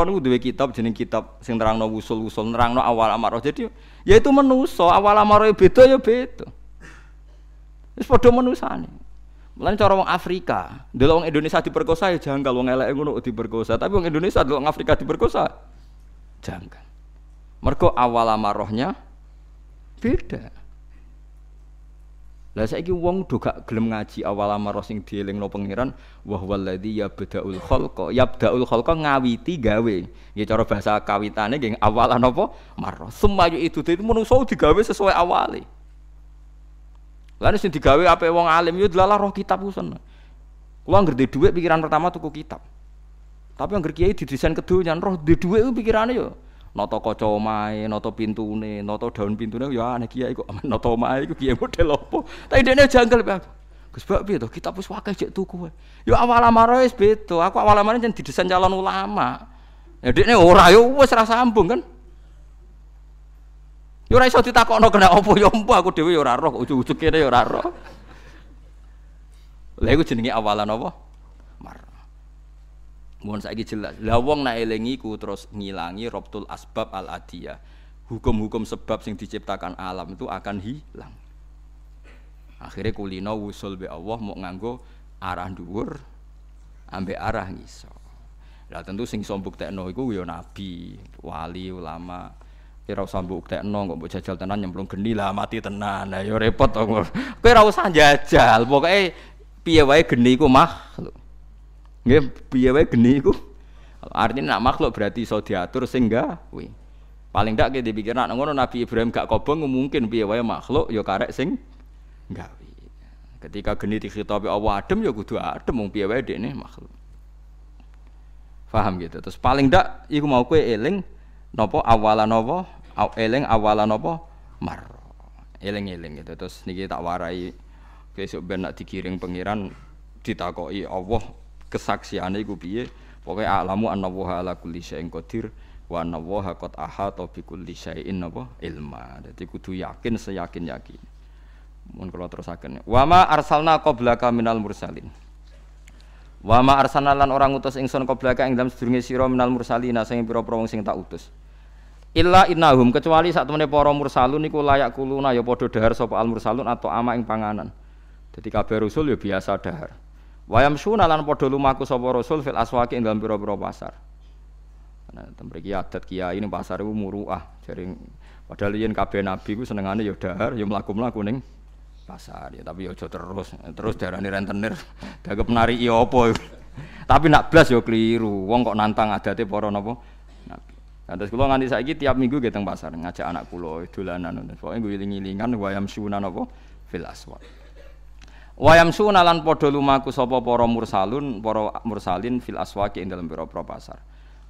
kula niku duwe kitab jeneng kitab sing nerangno usul-usul, nerangno awal amarah. Jadi ya itu menuso, awal amarah beda ya beda. Wis padha menusane. Mulane cara wong Afrika, delok wong Indonesia diperkosa ya janggal wong elek ngono diperkosa, tapi wong Indonesia delok wong Afrika diperkosa janggal. Mergo awal amarahnya beda. Lah saiki wong do gak gelem ngaji awal amarah sing dielingno pangeran wa huwallazi yabda'ul khalqa yabda'ul khalqa ngawiti gawe. Ya cara bahasa kawitane nggih awalan apa? Marah. Semayu itu itu menungso digawe sesuai awale. Lah sing digawe ape wong alim yo delalah roh kitab kusen. Kulo ngerti dhuwit pikiran pertama tuku kitab. Tapi yang kiai didesain kedonyan roh di dhuwit pikirane yo Noto kaca omahe, noto pintune, noto daun pintune ya aneh kiai kok noto omahe iku kiai model opo. Tapi dene janggal Pak. Gus Bak piye to? Kitab wis wae cek tuku wae. Ya awal amare wis beda. Aku awal amare jan didesain calon ulama. Ya dekne ora ya wis ra sambung kan. Ya ora iso ditakokno kena opo ya empu aku dhewe ya ora roh, ujug-ujug kene ya ora roh. Lha iku jenenge awalan apa? Mohon saiki jelas. Lah wong nak eling iku terus ngilangi robtul asbab al adiyah. Hukum-hukum sebab sing diciptakan alam itu akan hilang. Akhirnya kulino wusul be Allah mau nganggo arah dhuwur ambek arah ngisor. Lah tentu sing sombuk tekno iku ya nabi, wali, ulama. Kira usah mbok tekno kok mbok jajal tenan nyemplung geni lah mati tenan. Lah ya repot to. Kowe ora usah jajal, pokoke piye wae geni iku makhluk. Nggih, piye wae geni iku. Artinya nak makhluk berarti iso diatur sing gawe. Paling ndak ki dipikir nak ngono Nabi Ibrahim gak kobong mungkin piye wae makhluk ya karek sing gawe. Ketika geni dikhitabi Allah adem ya kudu adem wong piye wae dekne makhluk. Paham gitu. Terus paling ndak iku mau kowe eling napa awalan napa eling awalan napa mar. Eling-eling gitu. Terus niki tak warai besok ben nak dikiring pangeran ditakoki Allah kesaksiane iku piye? Pokoke alamu annallaha ala kulli syai'in qadir wa annallaha qad ahata bi kulli syai'in apa? Ilma. Dadi kudu yakin seyakin yakin. Mun kula terusaken. Wa ma arsalna qablaka minal mursalin. Wa ma arsalna lan orang utus ingsun qablaka ing dalam sedurunge sira minal mursalin sing pira-pira wong sing tak utus. Illa innahum kecuali saat temene para mursalun niku layak kuluna ya padha dahar sapa al mursalun atau ama ing panganan. Jadi kabeh rasul ya biasa dahar. Wayam suna lan padha lumaku sapa rasul fil aswaqi ing dalem pira-pira pasar. Nah, temriki adat kiai ning pasar iku muruah. Jaring padahal yen kabeh nabi ku senengane ya dahar ya mlaku-mlaku ning pasar. Ya tapi ya aja terus. Terus darani rentenir. Dagep nari iya apa tapi nak blas ya keliru. Wong kok nantang adate para napa? Nabi. Nah, terus kula nganti saiki tiap minggu ge teng pasar ngajak anak kula dolanan. Pokoke ngiling-ilingan wayam suna napa? Fil aswaq Wayam sunalan podo lumaku sapa para mursalun, para mursalin fil aswaqi ing dalem pira-pira pasar.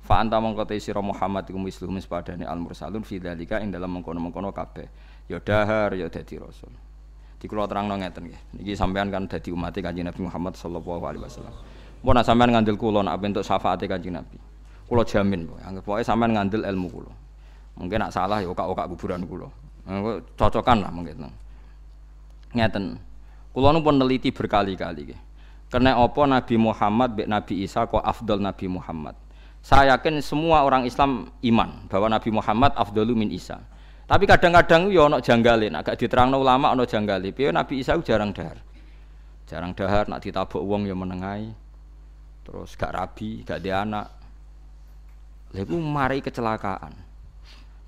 Fa anta mongko te sira Muhammad iku misluhum padane al mursalun fi dzalika ing dalem mengkono-mengkono kabeh. Ya dahar ya dadi rasul. Di kula terangno ngeten nggih. Niki sampean kan dadi umat Kanjeng Nabi Muhammad sallallahu alaihi wasallam. Mun sampean ngandel kula nak bentuk syafaate Kanjeng Nabi. Kula jamin, anggap pokoke sampean ngandel ilmu kula. Mungkin nak salah ya okak-okak kuburan kula. Cocokan lah mungkin. Ngeten. Kulo nu pun neliti berkali-kali. Karena apa Nabi Muhammad bek Nabi Isa kok afdol Nabi Muhammad. Saya yakin semua orang Islam iman bahwa Nabi Muhammad afdalu min Isa. Tapi kadang-kadang yo ono janggalin, agak diterangno ulama ono janggalin. Piye Nabi Isa jarang dahar. Jarang dahar nak ditabuk wong yo menengai. Terus gak rabi, gak dia anak. Lalu mari kecelakaan.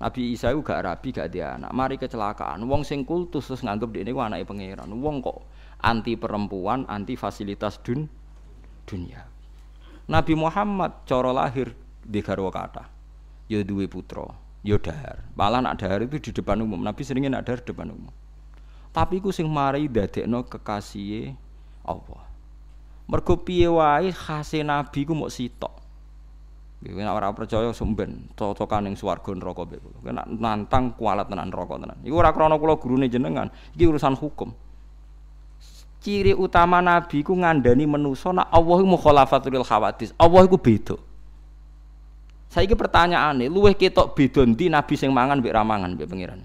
Nabi Isa itu gak rabi, gak dia anak. Mari kecelakaan. Wong sing kultus terus nganggep dia ini anaknya pangeran. Wong kok anti perempuan, anti fasilitas dun dunia. Nabi Muhammad coro lahir di garwa kata, ya duwe putra, ya dahar. Malah nak dahar itu di depan umum. Nabi seringnya nak dahar di depan umum. Tapi ku sing mari dadekno kekasih Allah. Mergo piye wae khase Nabi ku mok sitok. Kowe nek ora percaya sumben cocokan ning swarga neraka mbek kula. Kowe nantang kualat tenan neraka tenan. Iku ora krana kula gurune jenengan, iki urusan hukum ciri utama nabi ku ngandani menuso nak Allah iku mukhalafatul khawatis. Allah iku beda. Saiki pertanyaane, luweh ketok beda ndi nabi sing mangan mbek ramangan mbek pangeran?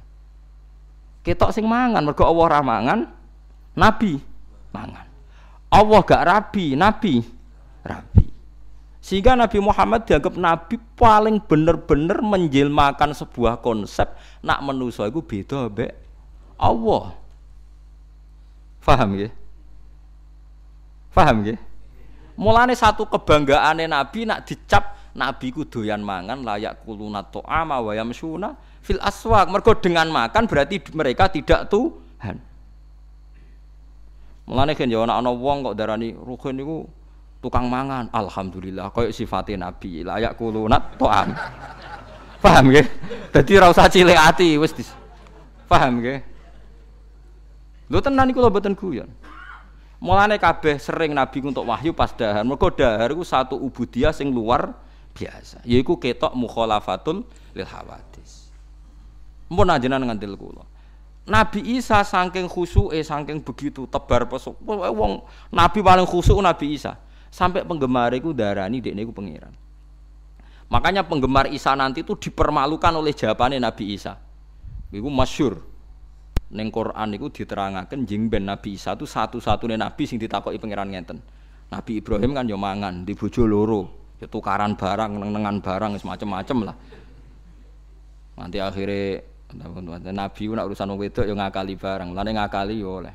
Ketok sing mangan mergo Allah ramangan, nabi mangan. Allah gak rabi, nabi rabi. Sehingga Nabi Muhammad dianggap Nabi paling bener-bener menjelmakan sebuah konsep nak menuso itu beda be Allah. Faham ya? Faham ya? Mulane satu kebanggaane Nabi nak dicap Nabi ku doyan mangan layak kuluna to'ama wa yamsuna fil aswak. Mergo dengan makan berarti mereka tidak Tuhan. Mulane kan ya ana wong kok darani rukun niku tukang mangan. Alhamdulillah koyo sifatnya nabi layak kulunat to'am paham ya jadi rasa cilik hati wis dis. Paham ya lu tenan iku lho mboten guyon. Mulane kabeh sering nabi untuk wahyu pas dahar. Mergo dahar iku satu ubudiyah sing luar biasa yaiku ketok mukhalafatul lil hawadis mpun ajenan ngantil kula. Nabi Isa saking khusuke saking begitu tebar pesuk. Wong nabi paling khusuk Nabi Isa sampai penggemar itu darani dekne iku pangeran. Makanya penggemar Isa nanti itu dipermalukan oleh jawabannya Nabi Isa. Iku masyur. Neng Quran itu diterangkan jingben Nabi Isa itu satu-satunya nabi sing ditakoki pangeran ngenten. Nabi Ibrahim kan yo mangan di bojo loro, ya tukaran barang, nengan barang semacam-macam lah. Nanti akhirnya Nabi nak urusan wedok yo ngakali barang, lane ngakali yo oleh.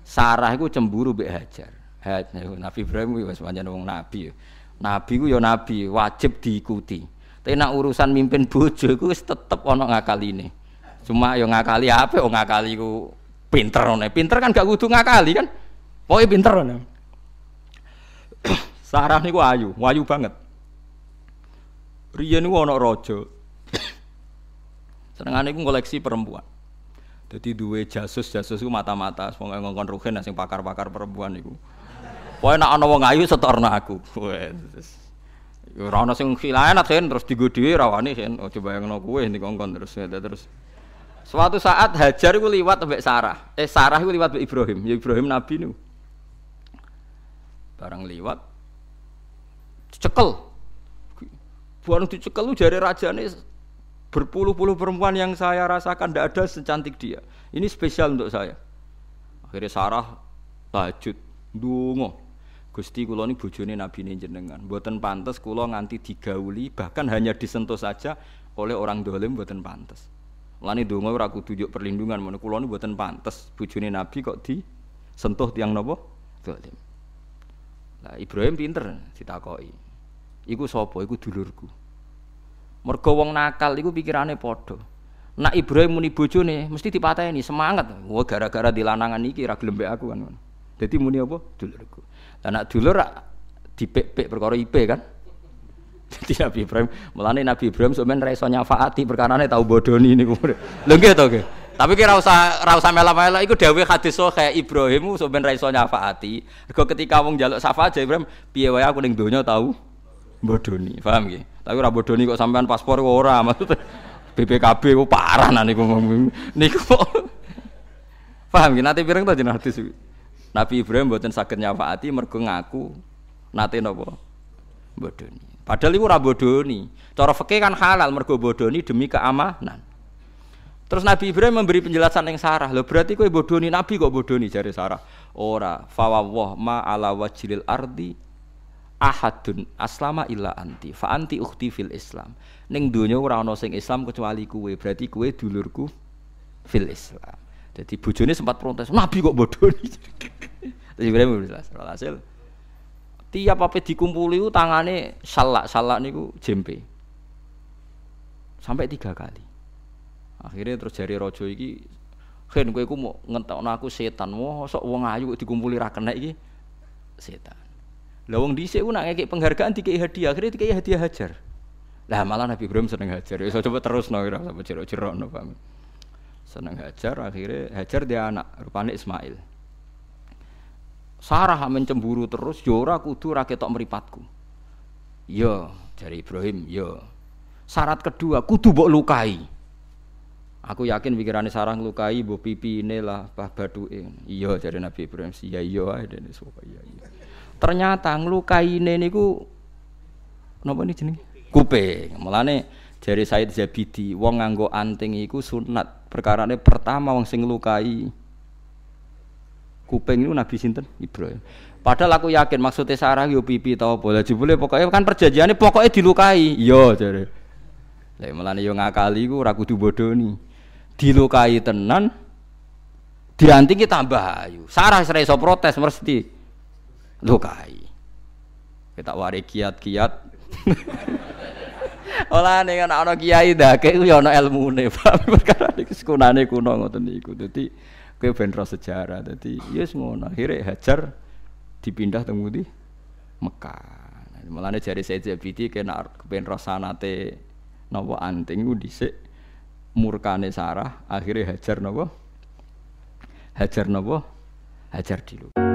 Sarah itu cemburu mbek Hajar. Nabi Ibrahim wis pancen wong nabi. Nabi ku ya nabi, wajib diikuti. Tapi nak urusan mimpin bojo iku wis tetep ana ngakaline. Cuma ya ngakali apa oh ngakali ku pinter nih. Pinter kan gak kudu ngakali kan. Pokoke pinter nih. Sarah niku ayu, ayu banget. Riyen niku ana raja. Senengane iku koleksi perempuan. Jadi dua jasus jasus itu mata-mata, semoga ngongkon rugen sing pakar-pakar perempuan itu. Pokoke nek ana wong ayu setorno aku. Ora ana sing khilanat kan terus digo dhewe ra wani kan. Oh yang kowe dikongkon terus ya terus. Suatu saat Hajar iku liwat mbek Sarah. Eh Sarah iku liwat mbek Ibrahim. Ya Ibrahim nabi niku. Barang liwat cekel. Bukan dicekel jari rajane berpuluh-puluh perempuan yang saya rasakan tidak ada secantik dia. Ini spesial untuk saya. Akhirnya Sarah lanjut dungo Gusti kula ini bojone nabi ini jenengan. Mboten pantas kula nganti digauli bahkan hanya disentuh saja oleh orang dolim mboten pantas. Lani donga ora kudu juk perlindungan men kula ini mboten pantas bojone nabi kok disentuh tiang napa? Dolim. Nah, Ibrahim pinter ditakoki. Iku sapa? Iku dulurku. Mergo wong nakal iku pikirane padha. Nak Ibrahim muni bojone mesti dipateni semangat. Wah gara-gara dilanangan iki ra gelem aku kan. Jadi muni apa? Dulurku. Anak dulur dipek-pek perkara IP kan. Jadi Nabi Ibrahim, melane Nabi Ibrahim sebenarnya ra iso nyafaati perkarane tau bodoni niku. Lho nggih to nggih. Tapi kira usah ra usah mela-mela iku dawuh hadis kayak Ibrahim sebenarnya ra iso nyafaati. Mergo ketika wong njaluk syafaat Ibrahim, piye wae aku ning donya tau bodoni. Paham nggih? Tapi ora bodoni kok sampean paspor ora maksudnya BPKB ku parah nah niku niku. Paham nggih? Nanti pireng to jeneng hadis iki. Nabi Ibrahim mboten saged nyafaati mergo ngaku nate napa bodoni. Padahal iku ora bodoni. Cara fikih kan halal mergo bodoni demi keamanan. Terus Nabi Ibrahim memberi penjelasan yang sarah. Loh berarti kowe bodoni Nabi kok bodoni jari Sarah. Ora, fawwah ma ala wajilil ardi ahadun aslama illa anti. Fa anti ukhti fil Islam. Ning donya ora ana sing Islam kecuali kowe. Berarti kowe dulurku fil Islam. Jadi bojone sempat protes, Nabi kok bodoh nih. Terus Ibrahim jelas, hasil. Tiap apa dikumpuli itu tangannya salak salak niku jempe. Sampai tiga kali. Akhirnya terus jari rojo iki kan gue mau ngentok aku setan. Wah sok wong ayu dikumpuli rakan iki? Setan. Lah wong dhisik ku nak ngekek penghargaan dikei hadiah akhirnya dikei hadiah hajar. Lah malah Nabi Ibrahim seneng hajar. Ya coba terus no ora sampe jerok-jerok no paham seneng Hajar akhirnya Hajar dia anak rupanya Ismail. Sarah mencemburu terus Yora ya kudu raketok meripatku yo dari Ibrahim yo syarat kedua kudu bok lukai. Aku yakin pikirannya Sarah ngelukai bu pipi lah bah baduin iya dari Nabi Ibrahim sih ya iya dan iya iya. Ternyata ngelukai ini ku kenapa ini jenis kuping nih dari Said Zabidi wong nganggo anting iku sunat ini pertama wong sing lukai kuping itu Nabi sinten Ibrahim Padahal aku yakin maksudnya Sarah yo pipi tau bola jebule pokoknya kan perjanjiannya pokoknya dilukai. Iya jare. Lah mulane yo ngakali ku ora kudu bodoni. Dilukai tenan dianti kita tambah ayu. Sarah ora iso protes mesti lukai. Kita wari kiat-kiat. Olah ning ana kiai ndake ku yo ana ilmune, Perkara iki sekunane kuno ngoten niku. Dadi kowe ben sejarah. Dadi yes ngono. Akhire hajar dipindah teng di Mekah. Nah, mulane jari Said Zabidi kena kepen rosanate napa anting ku dhisik murkane Sarah akhirnya hajar napa hajar napa hajar dilu